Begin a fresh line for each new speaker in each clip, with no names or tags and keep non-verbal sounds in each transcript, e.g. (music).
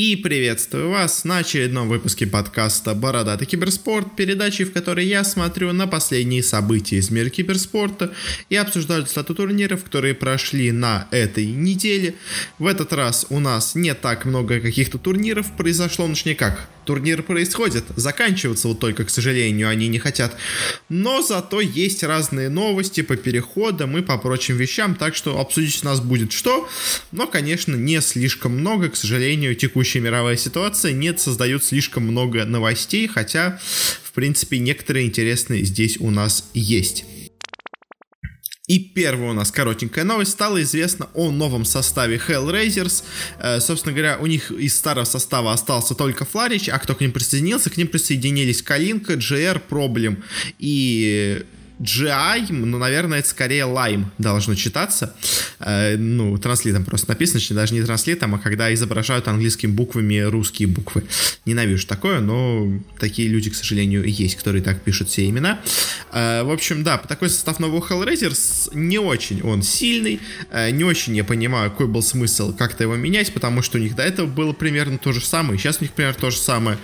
И приветствую вас на очередном выпуске подкаста «Бородатый киберспорт», передачи, в которой я смотрю на последние события из мира киберспорта и обсуждаю стату турниров, которые прошли на этой неделе. В этот раз у нас не так много каких-то турниров произошло, ну как, турниры происходят, заканчиваться вот только, к сожалению, они не хотят. Но зато есть разные новости по переходам и по прочим вещам, так что обсудить у нас будет что, но, конечно, не слишком много, к сожалению, текущая мировая ситуация не создает слишком много новостей, хотя, в принципе, некоторые интересные здесь у нас есть. И первая у нас коротенькая новость. Стало известно о новом составе Hellraisers. Э, собственно говоря, у них из старого состава остался только Фларич, а кто к ним присоединился? К ним присоединились Калинка, GR, Проблем и GI, ну, наверное, это скорее Lime должно читаться. Э, ну, транслитом просто написано, даже не транслитом, а когда изображают английскими буквами русские буквы. Ненавижу такое, но такие люди, к сожалению, есть, которые так пишут все имена. Э, в общем, да, такой состав нового Hellraiser не очень он сильный, э, не очень я понимаю, какой был смысл как-то его менять, потому что у них до этого было примерно то же самое, сейчас у них примерно то же самое.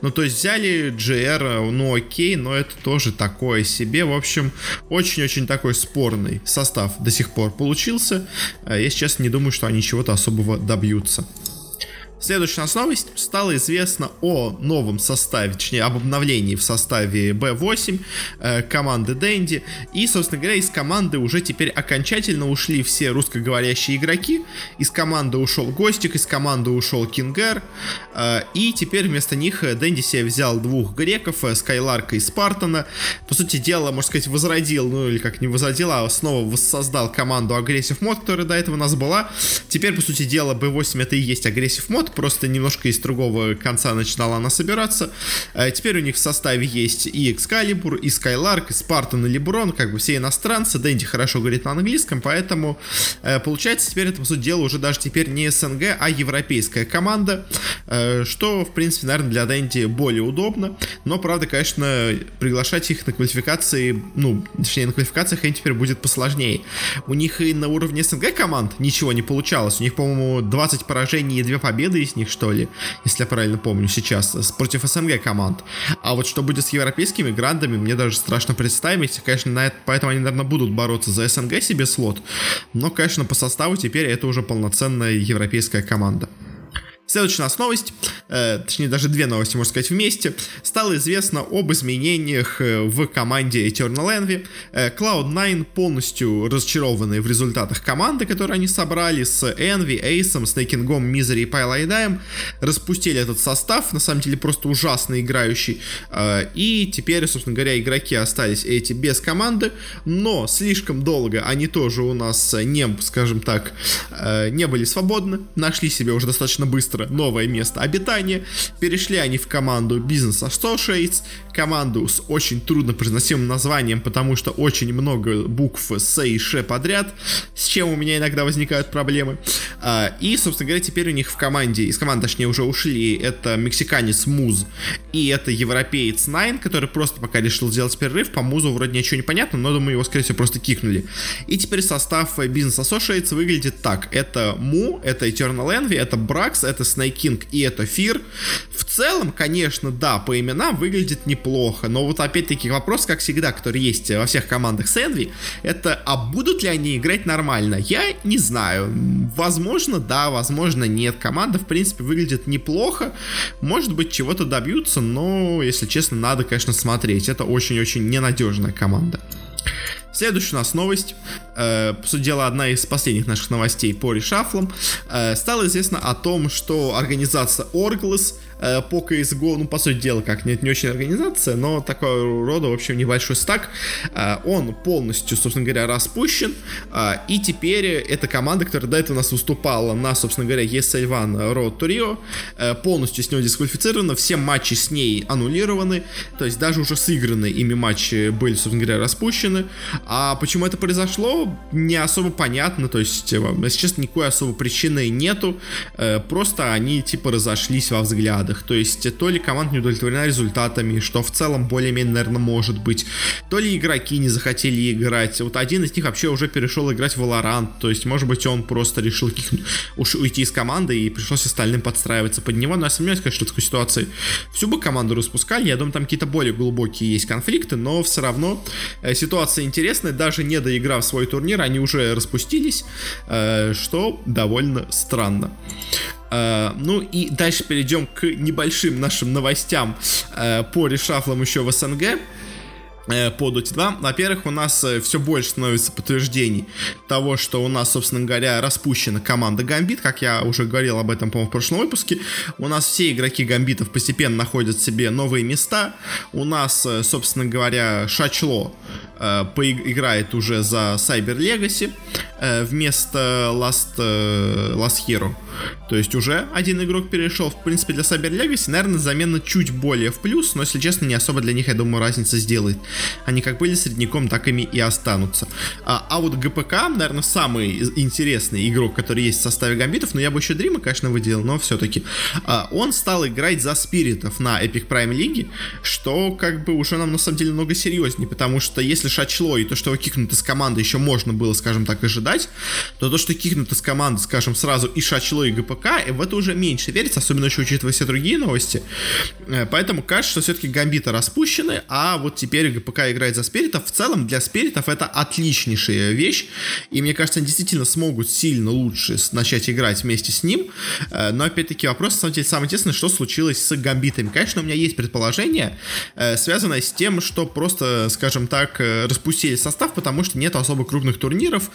Ну, то есть взяли GR, ну окей, но это тоже такое себе, в общем, общем, очень-очень такой спорный состав до сих пор получился. Э, я сейчас не думаю, что они чего-то особого добьются. Следующая у нас новость. Стало известно о новом составе, точнее, об обновлении в составе B8 э, команды Дэнди. И, собственно говоря, из команды уже теперь окончательно ушли все русскоговорящие игроки. Из команды ушел Гостик, из команды ушел Кингер. Э, и теперь вместо них Дэнди себе взял двух греков, э, Скайларка и Спартана. По сути дела, можно сказать, возродил, ну или как не возродил, а снова воссоздал команду Aggressive Mod, которая до этого у нас была. Теперь, по сути дела, B8 это и есть Aggressive Mod, просто немножко из другого конца начинала она собираться. Э, теперь у них в составе есть и Excalibur, и Skylark, и Spartan, и Леброн, как бы все иностранцы. Дэнди хорошо говорит на английском, поэтому э, получается теперь это, по сути дела, уже даже теперь не СНГ, а европейская команда, э, что, в принципе, наверное, для Дэнди более удобно. Но, правда, конечно, приглашать их на квалификации, ну, точнее, на квалификациях они теперь будет посложнее. У них и на уровне СНГ команд ничего не получалось. У них, по-моему, 20 поражений и 2 победы из них, что ли, если я правильно помню сейчас, против СНГ команд. А вот что будет с европейскими грандами, мне даже страшно представить. Конечно, на это, поэтому они, наверное, будут бороться за СНГ себе слот. Но, конечно, по составу теперь это уже полноценная европейская команда. Следующая у нас новость, э, точнее даже две новости, можно сказать, вместе. Стало известно об изменениях э, в команде Eternal Envy. Э, Cloud9 полностью разочарованные в результатах команды, которые они собрали с Envy, Ace, Snakingom, Misery и Pylaidaем. Распустили этот состав, на самом деле просто ужасно играющий. Э, и теперь, собственно говоря, игроки остались эти без команды, но слишком долго они тоже у нас не, скажем так, э, не были свободны, нашли себе уже достаточно быстро быстро новое место обитания. Перешли они в команду Business Associates, команду с очень трудно произносимым названием, потому что очень много букв С и Ш подряд, с чем у меня иногда возникают проблемы. А, и, собственно говоря, теперь у них в команде, из команды, точнее, уже ушли, это мексиканец Муз и это европеец Найн, который просто пока решил сделать перерыв. По Музу вроде ничего не понятно, но, думаю, его, скорее всего, просто кикнули. И теперь состав Business Associates выглядит так. Это Му, это Eternal Envy, это Бракс, это Snake King и это Фир. В целом, конечно, да, по именам выглядит неплохо, но вот опять-таки вопрос, как всегда, который есть во всех командах с Envy, это, а будут ли они играть нормально? Я не знаю. Возможно, да, возможно, нет. Команда, в принципе, выглядит неплохо. Может быть, чего-то добьются, но, если честно, надо, конечно, смотреть. Это очень-очень ненадежная команда. Следующая у нас новость, э, по сути дела, одна из последних наших новостей по решафлам. Э, стало известно о том, что организация Orglas Э, по CSGO, ну, по сути дела, как нет, не очень организация, но такого рода, в общем, небольшой стак, э, он полностью, собственно говоря, распущен, э, и теперь эта команда, которая до этого у нас выступала на, собственно говоря, ESL One Road to Rio, полностью с него дисквалифицирована, все матчи с ней аннулированы, то есть даже уже сыгранные ими матчи были, собственно говоря, распущены, а почему это произошло, не особо понятно, то есть, если честно, никакой особой причины нету, просто они, типа, разошлись во взглядах, командах. То есть то ли команда не удовлетворена результатами, что в целом более-менее, наверное, может быть. То ли игроки не захотели играть. Вот один из них вообще уже перешел играть в Valorant. То есть, может быть, он просто решил уж уйти из команды и пришлось остальным подстраиваться под него. Но я сомневаюсь, конечно, что в такой ситуации всю бы команду распускали. Я думаю, там какие-то более глубокие есть конфликты, но все равно э, ситуация интересная. Даже не доиграв свой турнир, они уже распустились, э, что довольно странно. Uh, ну и дальше перейдем к небольшим нашим новостям uh, по решафлам еще в СНГ. Э, по Dota 2. Во-первых, у нас э, все больше становится подтверждений того, что у нас, собственно говоря, распущена команда Гамбит, как я уже говорил об этом, по-моему, в прошлом выпуске. У нас все игроки Гамбитов постепенно находят себе новые места. У нас, э, собственно говоря, Шачло э, поиграет уже за Cyber Legacy э, вместо Last, э, Last Hero. То есть уже один игрок перешел. В принципе, для Cyber Legacy, наверное, замена чуть более в плюс, но, если честно, не особо для них, я думаю, разница сделает. Они как были средняком, так ими и останутся. А, а вот ГПК, наверное, самый интересный игрок, который есть в составе гамбитов, но я бы еще Дрима, конечно, выделил, но все-таки. А, он стал играть за спиритов на Epic Prime League, что как бы уже нам на самом деле много серьезнее, потому что если Шачло и то, что его кикнут из команды еще можно было, скажем так, ожидать, то то, что кикнут из команды, скажем, сразу и Шачло, и ГПК, в это уже меньше верится, особенно еще учитывая все другие новости. Э, поэтому кажется, что все-таки гамбиты распущены, а вот теперь ГПК играет за спиритов. В целом для спиритов это отличнейшая вещь, и мне кажется, они действительно смогут сильно лучше начать играть вместе с ним. Э, но опять-таки вопрос, на самом деле, самое интересное, что случилось с гамбитами. Конечно, у меня есть предположение, э, связанное с тем, что просто, скажем так, распустили состав, потому что нет особо крупных турниров,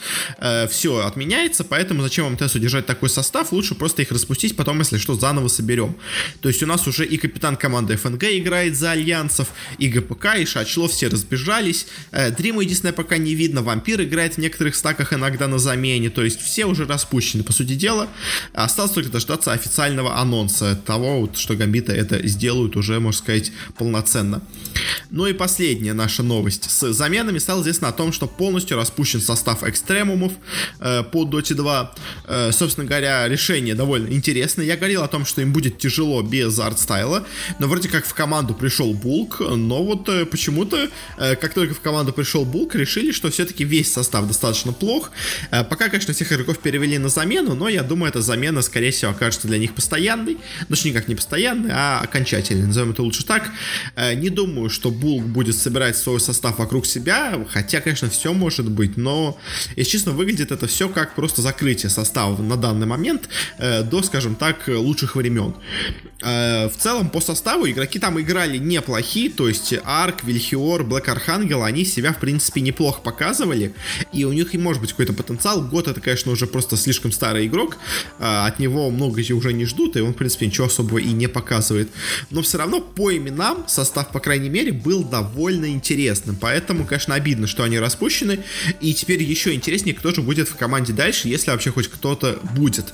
все отменяется, поэтому зачем вам ТСу держать такой состав, лучше просто их распустить, потом, если что, заново соберем. То есть у нас уже и капитан команды ФНГ играет за Альянсов, и ГПК, и Шачло, все разбежались. Э, Дрима единственное пока не видно, Вампир играет в некоторых стаках иногда на замене, то есть все уже распущены, по сути дела. Осталось только дождаться официального анонса того, вот, что Гамбита это сделают уже, можно сказать, полноценно. Ну и последняя наша новость. С заменами стало известно о том, что полностью распущен состав экстремумов э, по Dota 2. Э, собственно говоря, решение довольно интересное. Я говорил о том, что им будет тяжело без артстайла, но вроде как в команду пришел Булк, но вот э, почему-то, э, как только в команду пришел Булк, решили, что все-таки весь состав достаточно плох. Э, пока, конечно, всех игроков перевели на замену, но я думаю, эта замена, скорее всего, окажется для них постоянной. Ну, никак не постоянной, а окончательной, назовем это лучше так. Не думаю, что Булк будет собирать свой состав вокруг себя, хотя, конечно, все может быть, но, если честно, выглядит это все как просто закрытие состава на данный момент э, до, скажем так, лучших времен. Э, в целом, по составу игроки там играли неплохие, то есть Арк, Вильхиор, Блэк Архангел, они себя, в принципе, неплохо показывали, и у них и может быть какой-то потенциал. Год это, конечно, уже просто слишком старый игрок, э, от него много уже не ждут, и он, в принципе, ничего особого и не показывает. Но все равно по именам состав, по крайней мере, был довольно интересным. Поэтому, конечно, обидно, что они распущены. И теперь еще интереснее, кто же будет в команде дальше, если вообще хоть кто-то будет.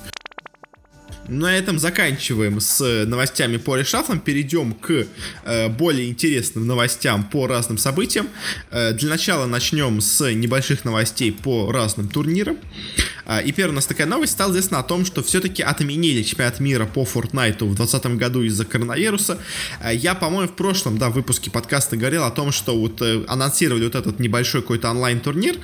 На этом заканчиваем с новостями по решафлам. Перейдем к э, более интересным новостям по разным событиям. Э, для начала начнем с небольших новостей по разным турнирам. Э, и первая у нас такая новость. Стало известно о том, что все-таки отменили чемпионат мира по Fortnite в 2020 году из-за коронавируса. Э, я, по-моему, в прошлом да, выпуске подкаста говорил о том, что вот э, анонсировали вот этот небольшой какой-то онлайн-турнир,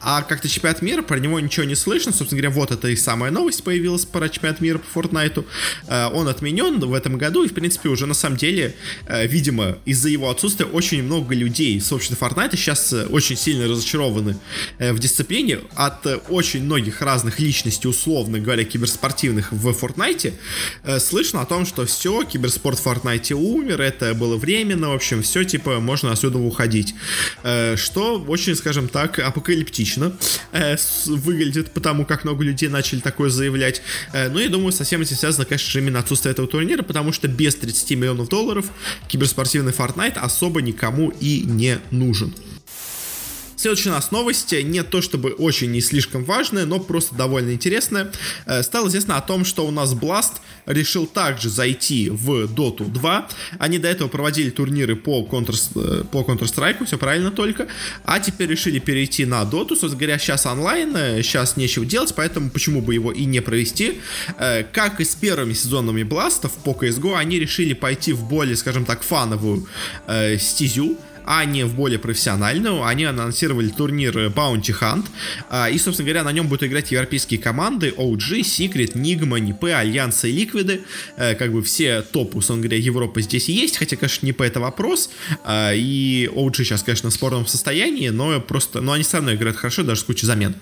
а как-то чемпионат мира, про него ничего не слышно. Собственно говоря, вот это и самая новость появилась про чемпионат мира по Fortnite. Э, он отменен в этом году, и, в принципе, уже на самом деле, э, видимо, из-за его отсутствия очень много людей с общества Fortnite сейчас э, очень сильно разочарованы в дисциплине. От очень многих разных личностей, условно говоря, киберспортивных в Fortnite, слышно о том, что все, киберспорт в Fortnite умер, это было временно, в общем, все, типа, можно отсюда уходить. Что очень, скажем так, апокалиптично выглядит, потому как много людей начали такое заявлять. Ну, я думаю, совсем всем этим связано, конечно же, именно отсутствие этого турнира, потому что без 30 миллионов долларов киберспортивный Fortnite особо никому и не нужен. Следующая у нас новость, не то чтобы очень не слишком важная, но просто довольно интересная. Э, стало известно о том, что у нас Blast решил также зайти в Dota 2. Они до этого проводили турниры по, Counter, э, по Counter-Strike, все правильно только. А теперь решили перейти на Dota. Собственно говоря, сейчас онлайн, сейчас нечего делать, поэтому почему бы его и не провести. Как и с первыми сезонами Бластов по CSGO, они решили пойти в более, скажем так, фановую стезю а не в более профессиональную. Они анонсировали турнир Bounty Hunt, а, и, собственно говоря, на нем будут играть европейские команды OG, Secret, Nigma, НИП, Альянсы и Ликвиды. Э, как бы все топы, собственно говоря, Европы здесь есть, хотя, конечно, НИП это вопрос, а, и OG сейчас, конечно, в спорном состоянии, но просто, но они все равно играют хорошо, даже с кучей замен.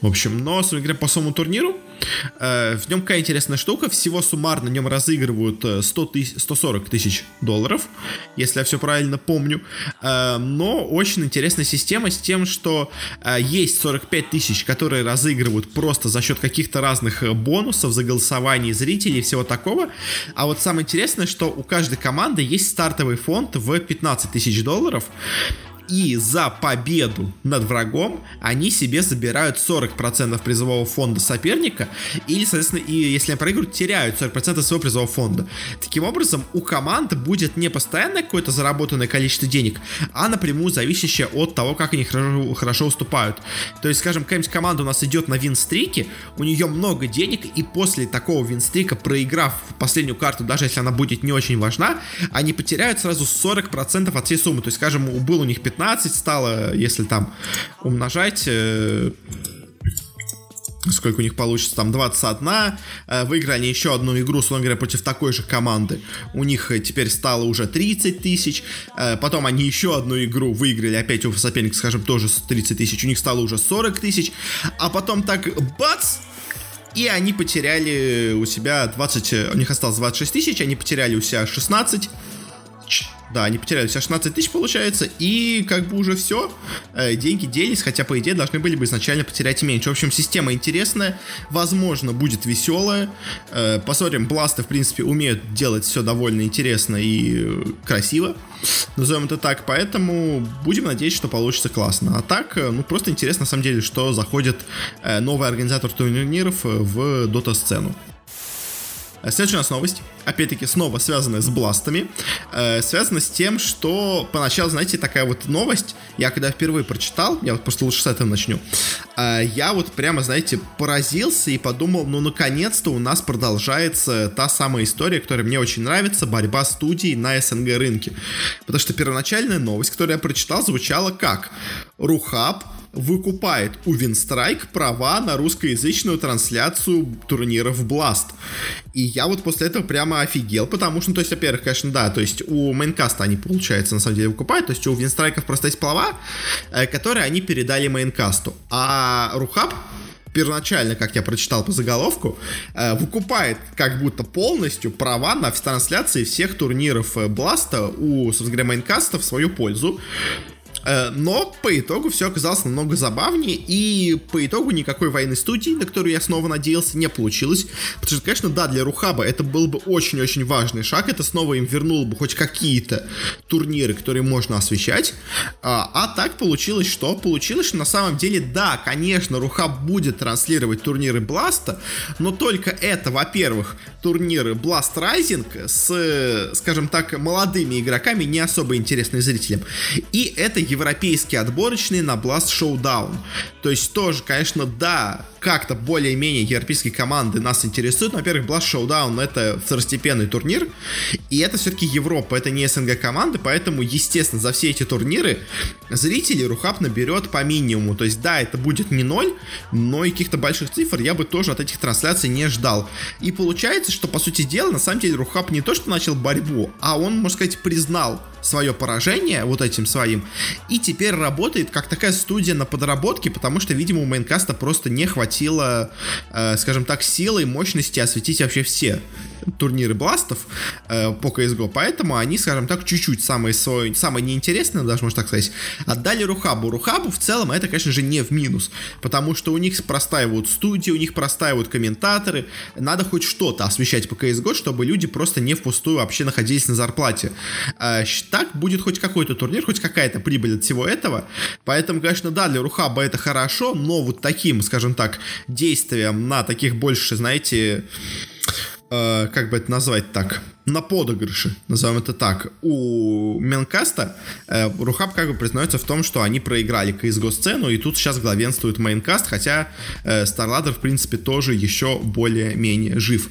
В общем, но, собственно говоря, по самому турниру Э, в нем какая интересная штука. Всего суммарно в нем разыгрывают 100 тысяч, 140 тысяч долларов, если я все правильно помню. Э, но очень интересная система с тем, что э, есть 45 тысяч, которые разыгрывают просто за счет каких-то разных бонусов, за голосование зрителей и всего такого. А вот самое интересное, что у каждой команды есть стартовый фонд в 15 тысяч долларов и за победу над врагом они себе забирают 40% призового фонда соперника, или, соответственно, и если они проигрывают, теряют 40% своего призового фонда. Таким образом, у команд будет не постоянное какое-то заработанное количество денег, а напрямую зависящее от того, как они хорошо, хорошо уступают. То есть, скажем, какая-нибудь команда у нас идет на вин-стрике, у нее много денег, и после такого вин-стрика, проиграв последнюю карту, даже если она будет не очень важна, они потеряют сразу 40% от всей суммы. То есть, скажем, был у них 15 15 стало, если там умножать э, сколько у них получится, там 21, э, выиграли они еще одну игру, словно говоря, против такой же команды, у них э, теперь стало уже 30 тысяч, потом они еще одну игру выиграли, опять у соперника, скажем, тоже 30 тысяч, у них стало уже 40 тысяч, а потом так бац, и они потеряли у себя 20, у них осталось 26 тысяч, они потеряли у себя 16, да, они потеряли все 16 тысяч, получается, и как бы уже все, э, деньги делись, хотя, по идее, должны были бы изначально потерять меньше. В общем, система интересная, возможно, будет веселая. Э, посмотрим, бласты, в принципе, умеют делать все довольно интересно и э, красиво, назовем это так, поэтому будем надеяться, что получится классно. А так, ну, просто интересно, на самом деле, что заходит новый организатор турниров в дота-сцену. Следующая у нас новость опять-таки, снова связанная с бластами, э, связана с тем, что поначалу, знаете, такая вот новость, я когда впервые прочитал, я вот просто лучше с этого начну, э, я вот прямо, знаете, поразился и подумал, ну, наконец-то у нас продолжается та самая история, которая мне очень нравится, борьба студий на СНГ рынке. Потому что первоначальная новость, которую я прочитал, звучала как «Рухаб выкупает у Винстрайк права на русскоязычную трансляцию турниров Blast. И я вот после этого прямо офигел, потому что, ну, то есть, во-первых, конечно, да, то есть у Maincast а они, получается, на самом деле выкупают, то есть у Winstrike ов просто есть права, э, которые они передали Maincast у. А RuHub первоначально, как я прочитал по заголовку, э, выкупает как будто полностью права на трансляции всех турниров э, BLAST а у, собственно говоря, Maincast а в свою пользу. Э, но по итогу все оказалось намного забавнее, и по итогу никакой войны студий, на которую я снова надеялся, не получилось. Потому что, конечно, да, для Рухаба это был бы очень-очень важный шаг, это снова им вернуло бы хоть какие-то турниры, которые можно освещать. А, а так получилось что? Получилось, что на самом деле, да, конечно, Рухаб будет транслировать турниры Бласта, но только это, во-первых, турниры Blast Rising с, скажем так, молодыми игроками, не особо интересные зрителям. И это европейский отборочный на Blast Showdown. То есть тоже, конечно, да, как-то более-менее европейские команды нас интересуют. Во-первых, Blast Showdown это второстепенный турнир, и это все-таки Европа, это не СНГ команды, поэтому, естественно, за все эти турниры зрители Рухаб наберет по минимуму. То есть, да, это будет не ноль, но и каких-то больших цифр я бы тоже от этих трансляций не ждал. И получается, что, по сути дела, на самом деле Рухаб не то, что начал борьбу, а он, можно сказать, признал свое поражение вот этим своим, и теперь работает как такая студия на подработке, потому что, видимо, у Майнкаста просто не хватило, э, скажем так, силы и мощности осветить вообще все турниры бластов э, по CSGO, поэтому они, скажем так, чуть-чуть самые, свой, самые неинтересные, даже можно так сказать, отдали Рухабу. Рухабу в целом это, конечно же, не в минус, потому что у них простаивают студии, у них простаивают комментаторы, надо хоть что-то освещать по CSGO, чтобы люди просто не впустую вообще находились на зарплате. Э, так будет хоть какой-то турнир, хоть какая-то прибыль от всего этого. Поэтому, конечно, да, для Рухаба это хорошо, но вот таким, скажем так, действием на таких больше, знаете, э, как бы это назвать так, на подыгрыше, назовем это так, у Менкаста э, Рухаб как бы признается в том, что они проиграли CSGO сцену, и тут сейчас главенствует Мейнкаст, хотя э, в принципе, тоже еще более-менее жив.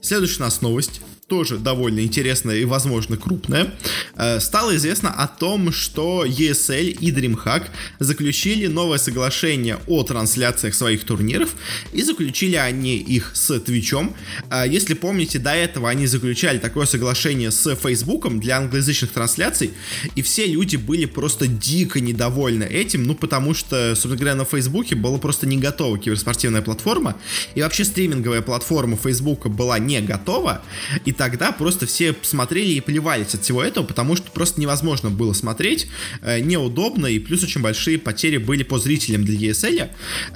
Следующая у нас новость тоже довольно интересная и, возможно, крупная, э, стало известно о том, что ESL и DreamHack заключили новое соглашение о трансляциях своих турниров, и заключили они их с Twitch. Э, если помните, до этого они заключали такое соглашение с Facebook для англоязычных трансляций, и все люди были просто дико недовольны этим, ну, потому что, собственно говоря, на Facebook была просто не готова киберспортивная платформа, и вообще стриминговая платформа Facebook была не готова, и тогда просто все смотрели и плевались от всего этого, потому что просто невозможно было смотреть, э, неудобно, и плюс очень большие потери были по зрителям для ESL.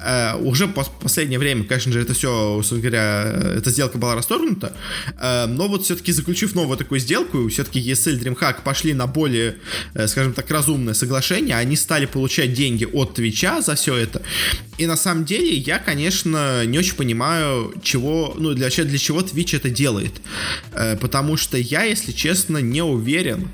Э, уже по последнее время, конечно же, это все, собственно говоря, эта сделка была расторгнута, э, но вот все-таки заключив новую такую сделку, все-таки ESL DreamHack пошли на более, э, скажем так, разумное соглашение, они стали получать деньги от Твича за все это, и на самом деле я, конечно, не очень понимаю, чего, ну, для, для чего Twitch это делает. Э, потому что я, если честно, не уверен,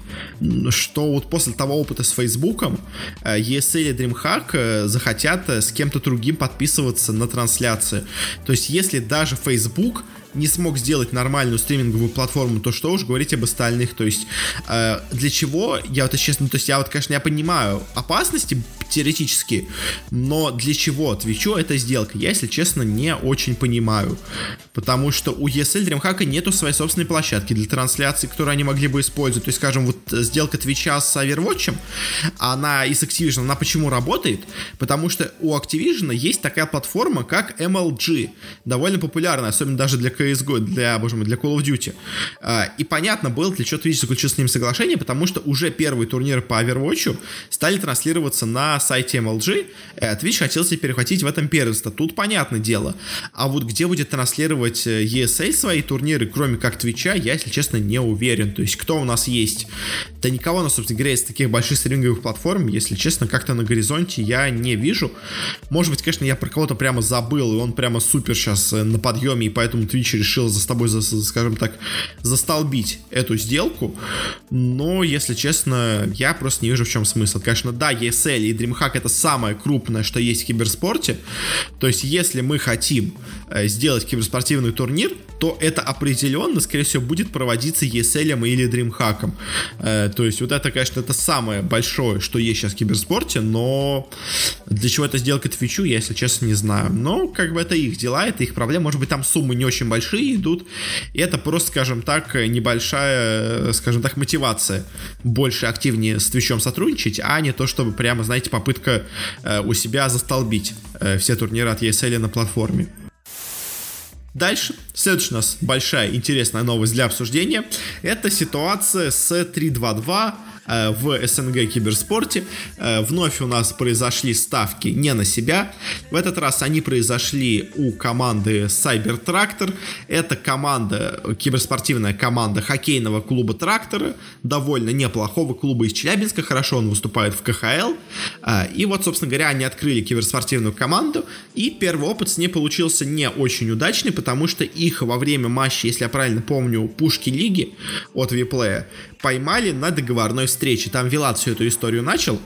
что вот после того опыта с Фейсбуком э, ESL или DreamHack э, захотят с кем-то другим подписываться на трансляции. То есть, если даже Facebook не смог сделать нормальную стриминговую платформу, то что уж говорить об остальных. То есть э, для чего, я вот честно, то есть я вот, конечно, я понимаю опасности теоретически, но для чего Твичу эта сделка, я, если честно, не очень понимаю. Потому что у ESL DreamHack нету своей собственной площадки для трансляции, которую они могли бы использовать. То есть, скажем, вот сделка Твича с Overwatch, она и с Activision, она почему работает? Потому что у Activision есть такая платформа, как MLG, довольно популярная, особенно даже для CSGO, для, боже мой, для Call of Duty. А, и понятно было, для чего Twitch заключил с ним соглашение, потому что уже первые турниры по Overwatch стали транслироваться на сайте MLG, Twitch хотел себе перехватить в этом первенство. Тут понятное дело. А вот где будет транслировать э, ESA свои турниры, кроме как Твича, я, если честно, не уверен. То есть, кто у нас есть? Да никого, на собственно говоря, из таких больших стриминговых платформ, если честно, как-то на горизонте я не вижу. Может быть, конечно, я про кого-то прямо забыл, и он прямо супер сейчас э, на подъеме, и поэтому Twitch Twitch решил за тобой, за, скажем так, застолбить эту сделку, но, если честно, я просто не вижу в чем смысл. Конечно, да, ESL и DreamHack это самое крупное, что есть в киберспорте, то есть, если мы хотим э, сделать киберспортивный турнир, то это определенно, скорее всего, будет проводиться ESL или DreamHack. Э, то есть, вот это, конечно, это самое большое, что есть сейчас в киберспорте, но для чего это сделка Твичу, я, если честно, не знаю. Но, как бы, это их дела, это их проблема. Может быть, там суммы не очень большие, большие идут. И это просто, скажем так, небольшая, скажем так, мотивация больше активнее с Твичом сотрудничать, а не то, чтобы прямо, знаете, попытка э, у себя застолбить э, все турниры от ESL на платформе. Дальше, следующая у нас большая интересная новость для обсуждения. Это ситуация с 322 Э, в СНГ киберспорте. Э, вновь у нас произошли ставки не на себя. В этот раз они произошли у команды Cyber Tractor. Это команда, киберспортивная команда хоккейного клуба Трактора, довольно неплохого клуба из Челябинска, хорошо он выступает в КХЛ. Э, и вот, собственно говоря, они открыли киберспортивную команду, и первый опыт с ней получился не очень удачный, потому что их во время матча, если я правильно помню, пушки лиги от Виплея поймали на договорной встрече. Там Вилат всю эту историю начал.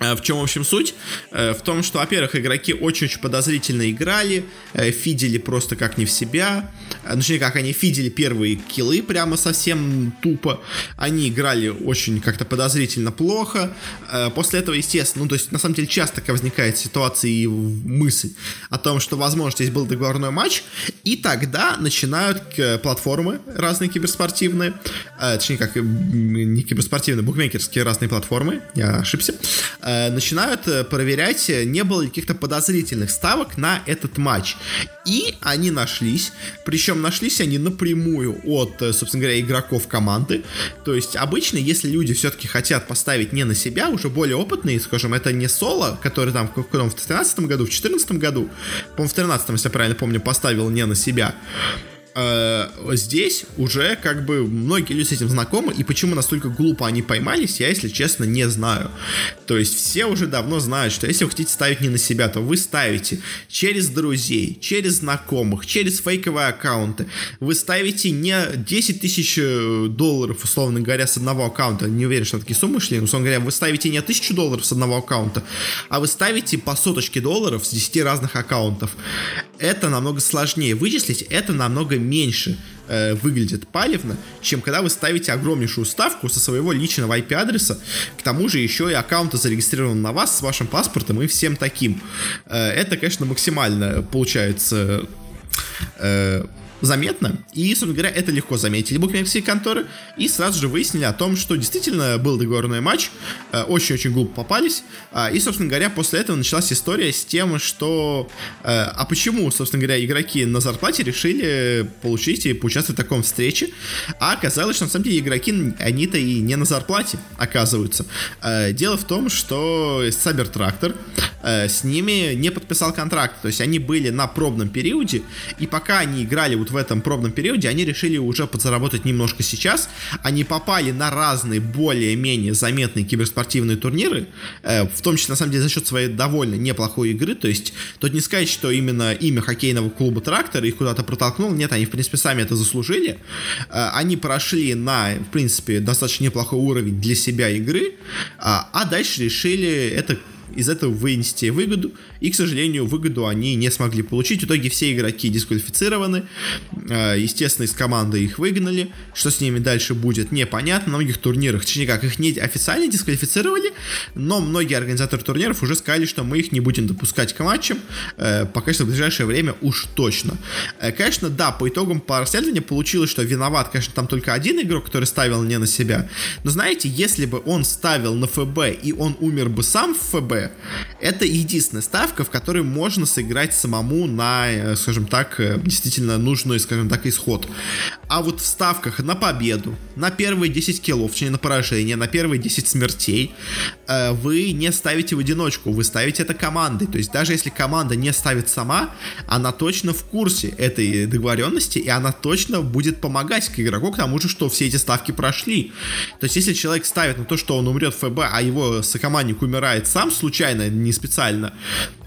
Э, в чем, в общем, суть? Э, в том, что, во-первых, игроки очень-очень подозрительно играли, э, фидели просто как не в себя. Точнее, как они фидели первые киллы прямо совсем тупо. Они играли очень как-то подозрительно плохо. После этого, естественно, ну, то есть, на самом деле, часто такая возникает ситуация и мысль о том, что, возможно, здесь был договорной матч, и тогда начинают платформы разные киберспортивные, точнее, как не киберспортивные, букмекерские разные платформы, я ошибся, начинают э, проверять, э, не было ли каких-то подозрительных ставок на этот матч. И они нашлись, причем нашлись они напрямую от, собственно говоря, игроков команды. То есть обычно, если люди все-таки хотят поставить не на себя, уже более опытные, скажем, это не соло, который там в, в 2013 году, в 2014 году, по-моему, в 2013, если я правильно помню, поставил не на себя, э, здесь уже как бы многие люди с этим знакомы, и почему настолько глупо они поймались, я, если честно, не знаю. То есть все уже давно знают, что если вы хотите ставить не на себя, то вы ставите через друзей, через знакомых, через фейковые аккаунты. Вы ставите не 10 тысяч э, долларов, условно говоря, с одного аккаунта, не уверен, что такие суммы шли, но, условно говоря, вы ставите не 1000 долларов с одного аккаунта, а вы ставите по соточке долларов с 10 разных аккаунтов. Это намного сложнее вычислить, это намного меньше э, выглядит палевно, чем когда вы ставите огромнейшую ставку со своего личного IP-адреса, к тому же еще и аккаунта зарегистрирован на вас с вашим паспортом и всем таким. Э, это, конечно, максимально получается э, заметно. И, собственно говоря, это легко заметили букмекерские конторы. И сразу же выяснили о том, что действительно был договорной матч. Э, очень-очень глупо попались. А, и, собственно говоря, после этого началась история с тем, что... Э, а почему, собственно говоря, игроки на зарплате решили получить и поучаствовать в таком встрече? А оказалось, что на самом деле игроки, они-то и не на зарплате оказываются. Э, дело в том, что Cybertractor с ними не подписал контракт. То есть они были на пробном периоде, и пока они играли вот в этом пробном периоде, они решили уже подзаработать немножко сейчас. Они попали на разные более-менее заметные киберспортивные турниры, э, в том числе, на самом деле, за счет своей довольно неплохой игры. То есть, тут не сказать, что именно имя хоккейного клуба «Трактор» их куда-то протолкнул. Нет, они, в принципе, сами это заслужили. Э, они прошли на, в принципе, достаточно неплохой уровень для себя игры, а, а дальше решили это из этого вынести выгоду, и, к сожалению, выгоду они не смогли получить. В итоге все игроки дисквалифицированы, а, естественно, из команды их выгнали, что с ними дальше будет, непонятно, на многих турнирах, точнее как, их не официально дисквалифицировали, но многие организаторы турниров уже сказали, что мы их не будем допускать к матчам, э, пока что в ближайшее время уж точно. Э, конечно, да, по итогам по расследованию получилось, что виноват, конечно, там только один игрок, который ставил не на себя, но знаете, если бы он ставил на ФБ и он умер бы сам в ФБ, это единственная ставка, в которой можно сыграть самому на, э, скажем так, э, действительно нужный, скажем так, исход. А вот в ставках на победу, на первые 10 киллов, точнее на поражение, на первые 10 смертей, э, вы не ставите в одиночку, вы ставите это командой. То есть даже если команда не ставит сама, она точно в курсе этой договоренности, и она точно будет помогать к игроку, к тому же, что все эти ставки прошли. То есть если человек ставит на то, что он умрет в ФБ, а его сокомандник умирает сам, случайно, не специально,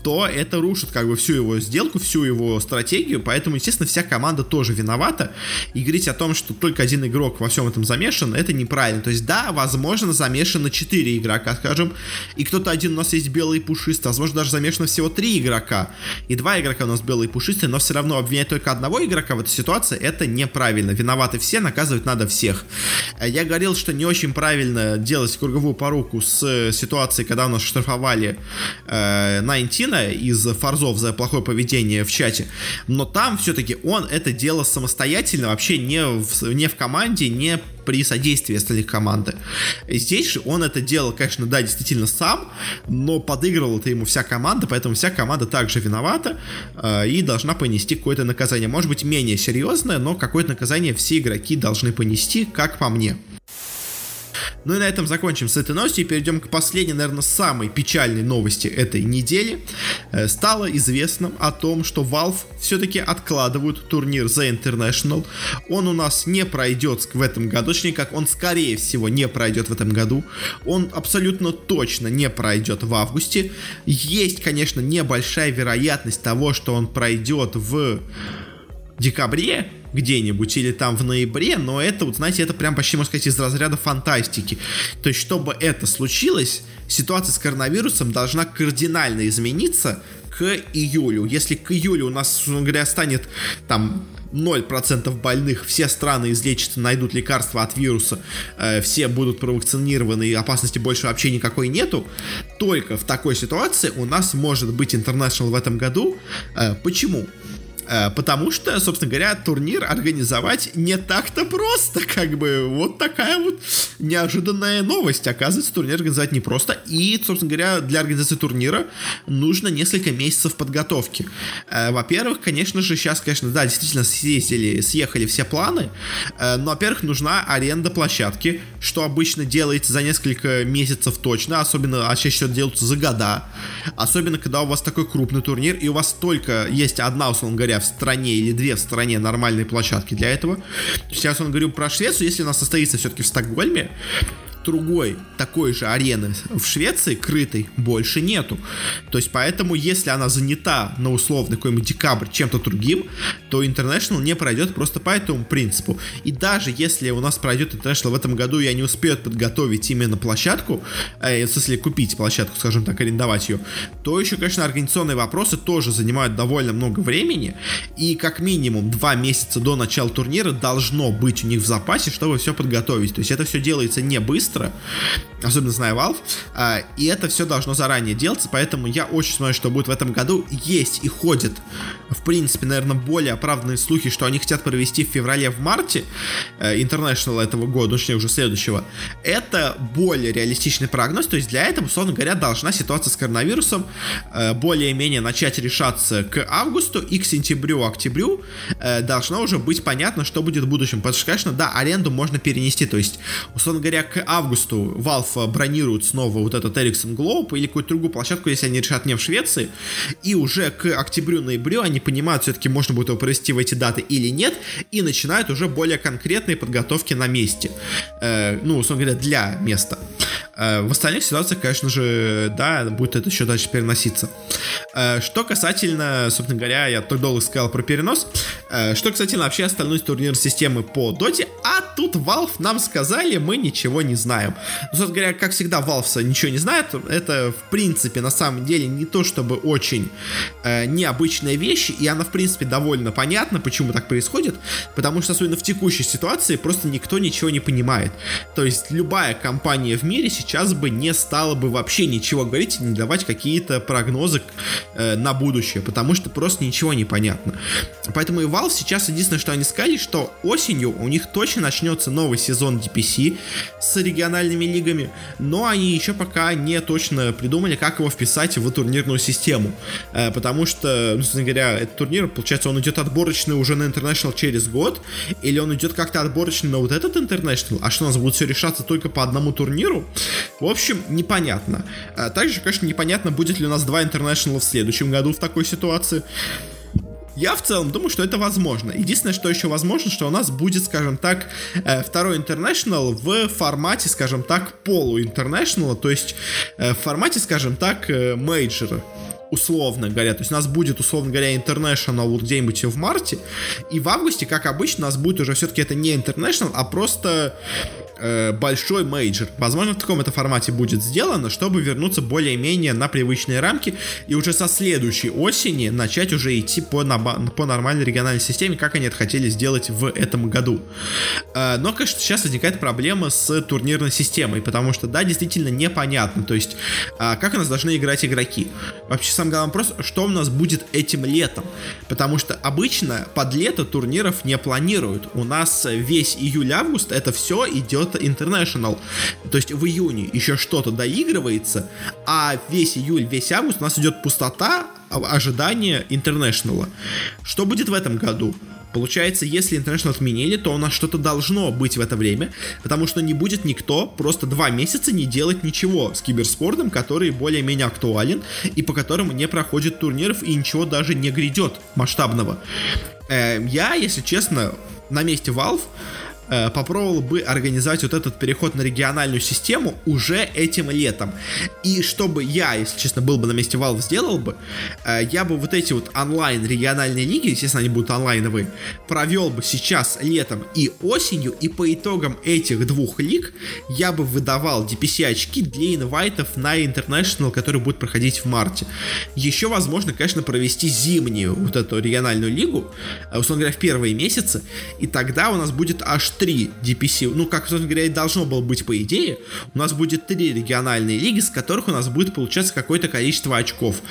то это рушит как бы всю его сделку, всю его стратегию, поэтому, естественно, вся команда тоже виновата. И говорить о том, что только один игрок во всем этом замешан, это неправильно. То есть, да, возможно, замешано 4 игрока, скажем, и кто-то один у нас есть белый и пушистый, возможно, даже замешано всего 3 игрока, и два игрока у нас белые и пушистые, но все равно обвинять только одного игрока в этой ситуации, это неправильно. Виноваты все, наказывать надо всех. Я говорил, что не очень правильно делать круговую поруку с ситуацией, когда у нас штрафовали э, 19, Путина из Форзов за плохое поведение в чате, но там все-таки он это делал самостоятельно, вообще не в, не в команде, не при содействии остальных команды. Здесь же он это делал, конечно, да, действительно сам, но подыгрывала это ему вся команда, поэтому вся команда также виновата э, и должна понести какое-то наказание. Может быть, менее серьезное, но какое-то наказание все игроки должны понести, как по мне. Ну и на этом закончим с этой новостью и перейдем к последней, наверное, самой печальной новости этой недели. Э, стало известно о том, что Valve все-таки откладывают турнир The International. Он у нас не пройдет в этом году, точнее как он скорее всего не пройдет в этом году. Он абсолютно точно не пройдет в августе. Есть, конечно, небольшая вероятность того, что он пройдет в декабре, где-нибудь или там в ноябре, но это, вот знаете, это прям почти, можно сказать, из разряда фантастики. То есть, чтобы это случилось, ситуация с коронавирусом должна кардинально измениться к июлю. Если к июлю у нас, говоря, станет там 0% больных, все страны излечатся, найдут лекарства от вируса, э, все будут провакцинированы и опасности больше вообще никакой нету, только в такой ситуации у нас может быть International в этом году. Э, почему? Э, потому что, собственно говоря, турнир организовать не так-то просто, как бы. Вот такая вот неожиданная новость. Оказывается, турнир организовать непросто, и, собственно говоря, для организации турнира нужно несколько месяцев подготовки. Э, во-первых, конечно же, сейчас, конечно, да, действительно съездили, съехали все планы, э, но, во-первых, нужна аренда площадки, что обычно делается за несколько месяцев точно, особенно, а чаще всего делается за года, особенно, когда у вас такой крупный турнир, и у вас только есть одна, условно говоря, в стране или две в стране нормальные площадки для этого. Сейчас он говорю про Швецию, если у нас состоится все-таки в Стокгольме, другой такой же арены в Швеции, крытой, больше нету. То есть поэтому, если она занята на условный какой-нибудь декабрь чем-то другим, то International не пройдет просто по этому принципу. И даже если у нас пройдет International в этом году, и они успеют подготовить именно площадку, э, в смысле купить площадку, скажем так, арендовать ее, то еще, конечно, организационные вопросы тоже занимают довольно много времени, и как минимум два месяца до начала турнира должно быть у них в запасе, чтобы все подготовить. То есть это все делается не быстро, быстро, особенно зная Valve, а, и это все должно заранее делаться, поэтому я очень смотрю, что будет в этом году. Есть и ходят, в принципе, наверное, более оправданные слухи, что они хотят провести в феврале, в марте э, International этого года, ну, точнее, уже следующего. Это более реалистичный прогноз, то есть для этого, условно говоря, должна ситуация с коронавирусом э, более-менее начать решаться к августу и к сентябрю, октябрю э, должно уже быть понятно, что будет в будущем, потому что, конечно, да, аренду можно перенести, то есть, условно говоря, к августу августу Valve бронируют снова вот этот Ericsson Globe или какую-то другую площадку, если они решат не в Швеции, и уже к октябрю-ноябрю они понимают, все-таки можно будет его провести в эти даты или нет, и начинают уже более конкретные подготовки на месте. Э, ну, условно говоря, для места. Э, в остальных ситуациях, конечно же, да, будет это еще дальше переноситься. Э, что касательно, собственно говоря, я так долго сказал про перенос, э, что касательно вообще остальной турнирной системы по Доте, а тут Valve нам сказали, мы ничего не знаем. Ну, собственно говоря, как всегда, Valve ничего не знает, это, в принципе, на самом деле не то чтобы очень необычная вещь, и она, в принципе, довольно понятна, почему так происходит, потому что, особенно в текущей ситуации, просто никто ничего не понимает. То есть, любая компания в мире сейчас бы не стала бы вообще ничего говорить и не давать какие-то прогнозы э, на будущее, потому что просто ничего не понятно. Поэтому и Valve сейчас единственное, что они сказали, что осенью у них точно начнется новый сезон DPC с региональными лигами, но они еще пока не точно придумали, как его вписать в турнирную систему, э, потому что, ну, собственно говоря, этот турнир, получается, он идет отборочный уже на International через год, или он идет как-то отборочный на вот этот International, а что у нас будет все решаться только по одному турниру, в общем, непонятно. А также, конечно, непонятно, будет ли у нас два International в следующем году в такой ситуации. Я в целом думаю, что это возможно. Единственное, что еще возможно, что у нас будет, скажем так, э, второй International в формате, скажем так, полу-интернешнала, то есть э, в формате, скажем так, мейджора условно говоря. То есть у нас будет, условно говоря, International вот где-нибудь в марте, и в августе, как обычно, у нас будет уже все-таки это не International, а просто э, большой мейджор. Возможно, в таком это формате будет сделано, чтобы вернуться более-менее на привычные рамки и уже со следующей осени начать уже идти по, по нормальной региональной системе, как они это хотели сделать в этом году. Э, но, конечно, сейчас возникает проблема с турнирной системой, потому что, да, действительно непонятно, то есть, э, как у нас должны играть игроки. Вообще, сам главный вопрос, что у нас будет этим летом, потому что обычно под лето турниров не планируют. У нас весь июль-август это все идет International. То есть в июне еще что-то доигрывается, а весь июль, весь август у нас идет пустота ожидания International. Что будет в этом году? Получается, если International отменили, то у нас что-то должно быть в это время, потому что не будет никто просто два месяца не делать ничего с киберспортом, который более-менее актуален и по которому не проходит турниров и ничего даже не грядет масштабного. Э, я, если честно, на месте Valve Э, попробовал бы организовать вот этот переход на региональную систему уже этим летом. И чтобы я, если честно, был бы на месте Valve, сделал бы, э, я бы вот эти вот онлайн региональные лиги, естественно, они будут онлайновые, провел бы сейчас летом и осенью, и по итогам этих двух лиг я бы выдавал DPC очки для инвайтов на International, который будет проходить в марте. Еще возможно, конечно, провести зимнюю вот эту региональную лигу, э, условно говоря, в первые месяцы, и тогда у нас будет аж три DPC, ну, как, собственно говоря, и должно было быть по идее, у нас будет три региональные лиги, с которых у нас будет получаться какое-то количество очков.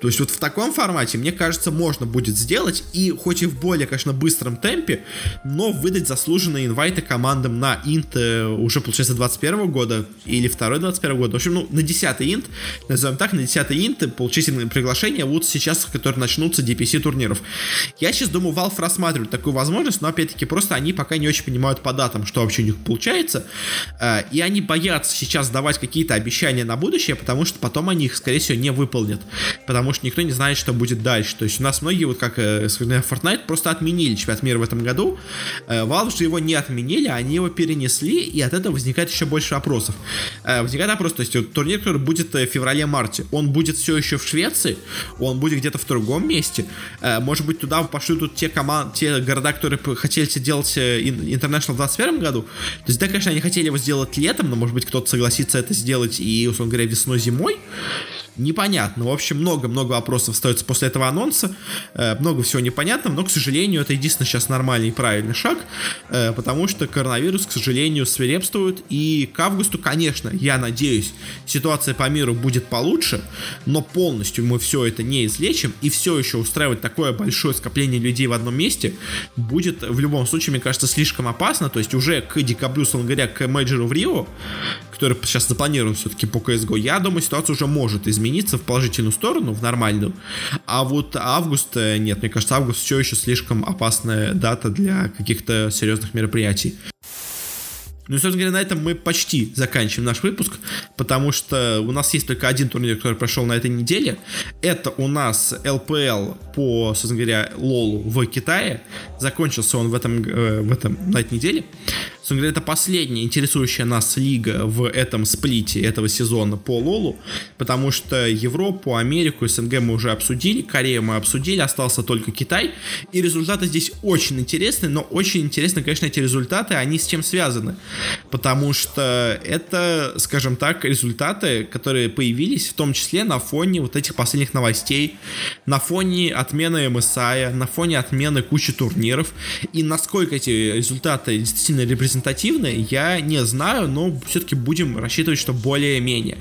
То есть вот в таком формате, мне кажется, можно будет сделать, и хоть и в более, конечно, быстром темпе, но выдать заслуженные инвайты командам на инт э, уже, получается, 21 года или второй 21 года. В общем, ну, на 10 инт, назовем так, на 10 инт получить приглашение вот сейчас, которые начнутся DPC турниров. Я сейчас думаю, Valve рассматривает такую возможность, но опять-таки просто они пока не очень понимают, понимают по датам, что вообще у них получается, э, и они боятся сейчас давать какие-то обещания на будущее, потому что потом они их, скорее всего, не выполнят, потому что никто не знает, что будет дальше. То есть у нас многие, вот как э, Fortnite, просто отменили чемпионат мира в этом году, э, Valve же его не отменили, они его перенесли, и от этого возникает еще больше вопросов. Возникает вопрос, то есть вот, турнир, который будет в феврале-марте, он будет все еще в Швеции, он будет где-то в другом месте, может быть, туда пошлют те команды, те города, которые хотели делать International в 2021 году. То есть, да, конечно, они хотели его сделать летом, но, может быть, кто-то согласится это сделать и, условно говоря, весной-зимой непонятно. В общем, много-много вопросов остается после этого анонса, э, много всего непонятного, но, к сожалению, это единственный сейчас нормальный и правильный шаг, э, потому что коронавирус, к сожалению, свирепствует, и к августу, конечно, я надеюсь, ситуация по миру будет получше, но полностью мы все это не излечим, и все еще устраивать такое большое скопление людей в одном месте будет в любом случае, мне кажется, слишком опасно, то есть уже к декабрю, условно говоря, к мейджору в Рио, который сейчас запланирован все-таки по CSGO, я думаю, ситуация уже может измениться измениться в положительную сторону, в нормальную. А вот август, э, нет, мне кажется, август все еще слишком опасная дата для каких-то серьезных мероприятий. Ну и, собственно говоря, на этом мы почти заканчиваем наш выпуск, потому что у нас есть только один турнир, который прошел на этой неделе. Это у нас ЛПЛ по, собственно говоря, Лолу в Китае. Закончился он в этом, э, в этом, на этой неделе. Говоря, это последняя интересующая нас лига в этом сплите этого сезона по Лолу, потому что Европу, Америку, СНГ мы уже обсудили, Корею мы обсудили, остался только Китай, и результаты здесь очень интересны, но очень интересно, конечно, эти результаты, они с чем связаны, потому что это, скажем так, результаты, которые появились в том числе на фоне вот этих последних новостей, на фоне отмены MSI, на фоне отмены кучи турниров, и насколько эти результаты действительно репрезентативны репрезентативны, я не знаю, но все-таки будем рассчитывать, что более-менее.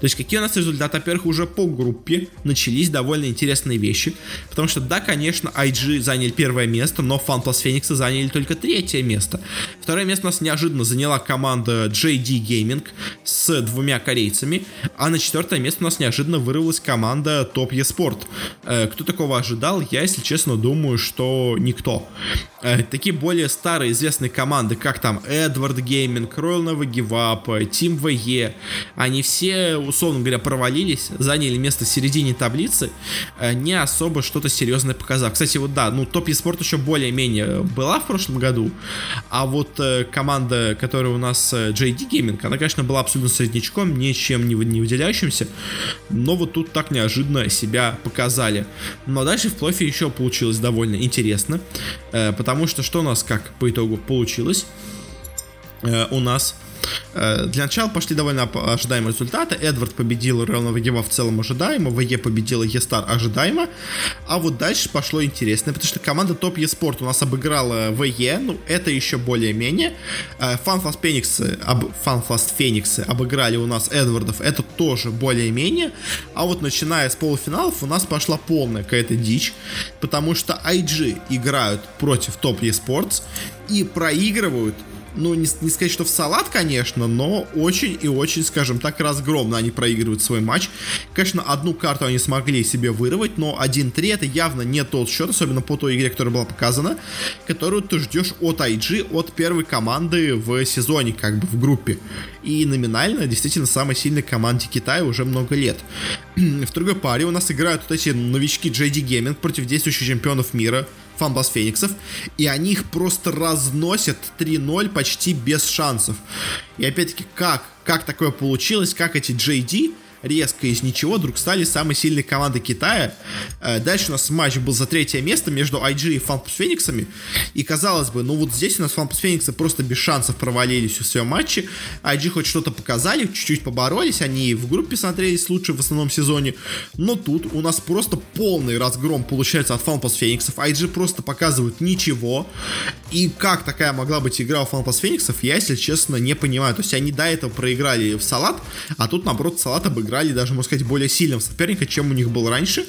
То есть какие у нас результаты? Во-первых, уже по группе начались довольно интересные вещи, потому что, да, конечно, IG заняли первое место, но FunPlus Phoenix заняли только третье место. Второе место у нас неожиданно заняла команда JD Gaming с двумя корейцами, а на четвертое место у нас неожиданно вырвалась команда Top eSport. Э, кто такого ожидал? Я, если честно, думаю, что никто. Э, такие более старые известные команды, как там Эдвард Гейминг, Royal Nova Give Team VE, они все, условно говоря, провалились, заняли место в середине таблицы, э, не особо что-то серьезное показав. Кстати, вот да, ну топ спорт еще более-менее была в прошлом году, а вот э, команда, которая у нас JD Gaming, она, конечно, была абсолютно среднячком, ничем не, не выделяющимся, но вот тут так неожиданно себя показали. Но дальше в плофе еще получилось довольно интересно, Потому что что у нас как по итогу получилось? Э, у нас э, для начала пошли довольно ожидаемые результаты. Эдвард победил Реал Вегева в целом ожидаемо, ВЕ победила Естар ожидаемо. А вот дальше пошло интересно, потому что команда Топ Еспорт у нас обыграла ВЕ, ну это еще более-менее. Фанфаст Фениксы, Фанфаст Фениксы обыграли у нас Эдвардов, это тоже более-менее. А вот начиная с полуфиналов у нас пошла полная какая-то дичь, потому что IG играют против Топ Esports и проигрывают ну, не, не сказать, что в салат, конечно, но очень и очень, скажем так, разгромно они проигрывают свой матч. Конечно, одну карту они смогли себе вырвать, но 1-3 это явно не тот счет, особенно по той игре, которая была показана, которую ты ждешь от IG, от первой команды в сезоне, как бы в группе. И номинально, действительно, самой сильной команде Китая уже много лет. (clears throat) в другой паре у нас играют вот эти новички JD Gaming против действующих чемпионов мира фанбас Фениксов, и они их просто разносят 3-0 почти без шансов. И опять-таки, как? Как такое получилось? Как эти JD резко из ничего вдруг стали самой сильной командой Китая. Э, дальше у нас матч был за третье место между IG и Фанпус Фениксами. И казалось бы, ну вот здесь у нас Фанпус Фениксы просто без шансов провалились в своем матче. IG хоть что-то показали, чуть-чуть поборолись. Они в группе смотрелись лучше в основном сезоне. Но тут у нас просто полный разгром получается от Фанпус Фениксов. IG просто показывают ничего. И как такая могла быть игра у Фанпус Фениксов, я, если честно, не понимаю. То есть они до этого проиграли в Салат, а тут, наоборот, Салат обыграли играли даже, можно сказать, более сильным соперника, чем у них был раньше.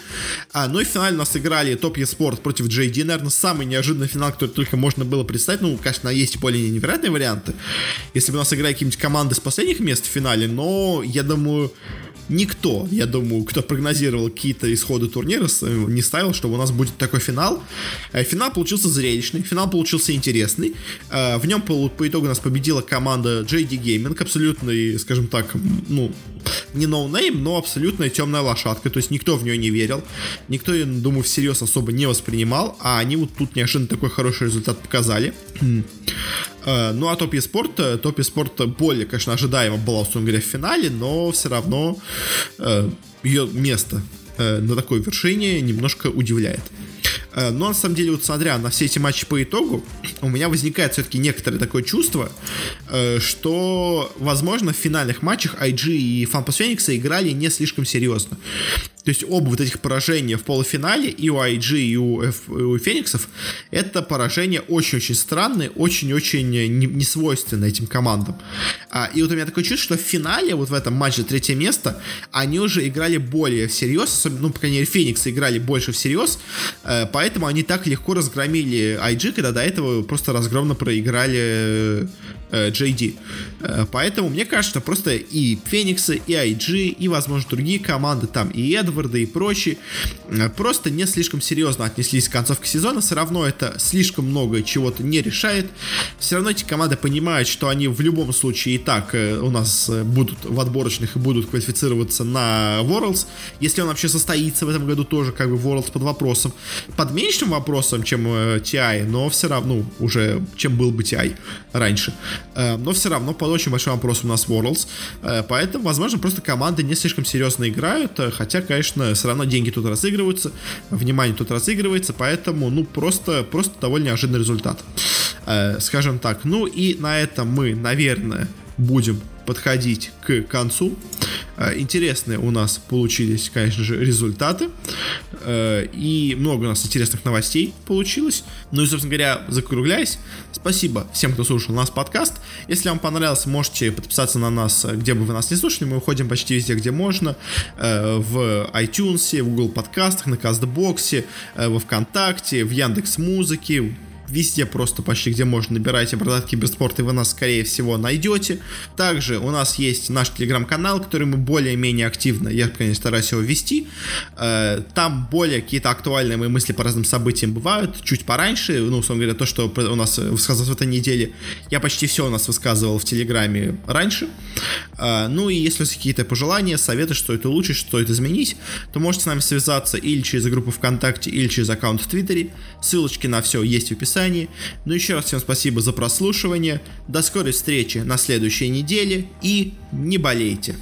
А, ну и в финале у нас играли Топ Спорт против JD, наверное, самый неожиданный финал, который только можно было представить. Ну, конечно, есть более невероятные варианты. Если бы у нас играли какие-нибудь команды с последних мест в финале, но я думаю, никто, я думаю, кто прогнозировал какие-то исходы турнира, не ставил, что у нас будет такой финал. Э, финал получился зрелищный, финал получился интересный. Э, в нем по, по итогу нас победила команда JD Gaming, абсолютный, скажем так, ну, не ноунейм, но абсолютная темная лошадка, то есть никто в нее не верил, никто, я думаю, всерьез особо не воспринимал, а они вот тут неожиданно такой хороший результат показали. Э, ну а Top Esports, Top Esports более, конечно, ожидаемо была, условно говоря, в финале, но все равно э, ее место э, на такой вершине немножко удивляет. Э, но на самом деле, вот смотря на все эти матчи по итогу, у меня возникает все-таки некоторое такое чувство, э, что, возможно, в финальных матчах IG и Фанпас Феникса играли не слишком серьезно. То есть оба вот этих поражения в полуфинале и у IG, и у, F, и у Фениксов это поражения очень-очень странные, очень-очень не, не этим командам. А, и вот у меня такое чувство, что в финале, вот в этом матче третье место, они уже играли более всерьез, особенно, ну, по крайней мере, Фениксы играли больше всерьез, э, поэтому они так легко разгромили IG, когда до этого просто разгромно проиграли э, JD. Э, поэтому мне кажется, что просто и Фениксы, и IG, и, возможно, другие команды, там и Эдвард, Эдварда и прочие э, просто не слишком серьезно отнеслись к концовке сезона. Все равно это слишком много чего-то не решает. Все равно эти команды понимают, что они в любом случае и так э, у нас э, будут в отборочных и будут квалифицироваться на Worlds. Если он вообще состоится в этом году, тоже как бы Worlds под вопросом. Под меньшим вопросом, чем TI, но все равно ну, уже чем был бы TI раньше. Но все равно под очень большим вопросом у нас Worlds. Поэтому, возможно, просто команды не слишком серьезно играют, хотя, конечно, конечно, все равно деньги тут разыгрываются, внимание тут разыгрывается, поэтому, ну, просто, просто довольно неожиданный результат. Э, скажем так. Ну и на этом мы, наверное, будем подходить к концу. Э, интересные у нас получились, конечно же, результаты. Э, и много у нас интересных новостей получилось. Ну и, собственно говоря, закругляясь, спасибо всем, кто слушал нас подкаст. Если вам понравилось, можете подписаться на нас, где бы вы нас не слушали. Мы уходим почти везде, где можно. Э, в iTunes, в Google подкастах, на Кастбоксе, во Вконтакте, в Яндекс Музыке, везде просто почти, где можно, набирайте «Бородатый киберспорт», и вы нас, скорее всего, найдете. Также у нас есть наш телеграм-канал, который мы более-менее активно, я, конечно, стараюсь его вести. Э, там более какие-то актуальные мои мысли по разным событиям бывают, чуть пораньше, ну, условно говоря, то, что у нас высказывалось в этой неделе, я почти все у нас высказывал в телеграме раньше. Э, ну, и если какие-то пожелания, советы, что это лучше, что это изменить, то можете с нами связаться или через группу ВКонтакте, или через аккаунт в Твиттере. Ссылочки на все есть в описании описании. Ну еще раз всем спасибо за прослушивание. До скорой встречи на следующей неделе и не болейте.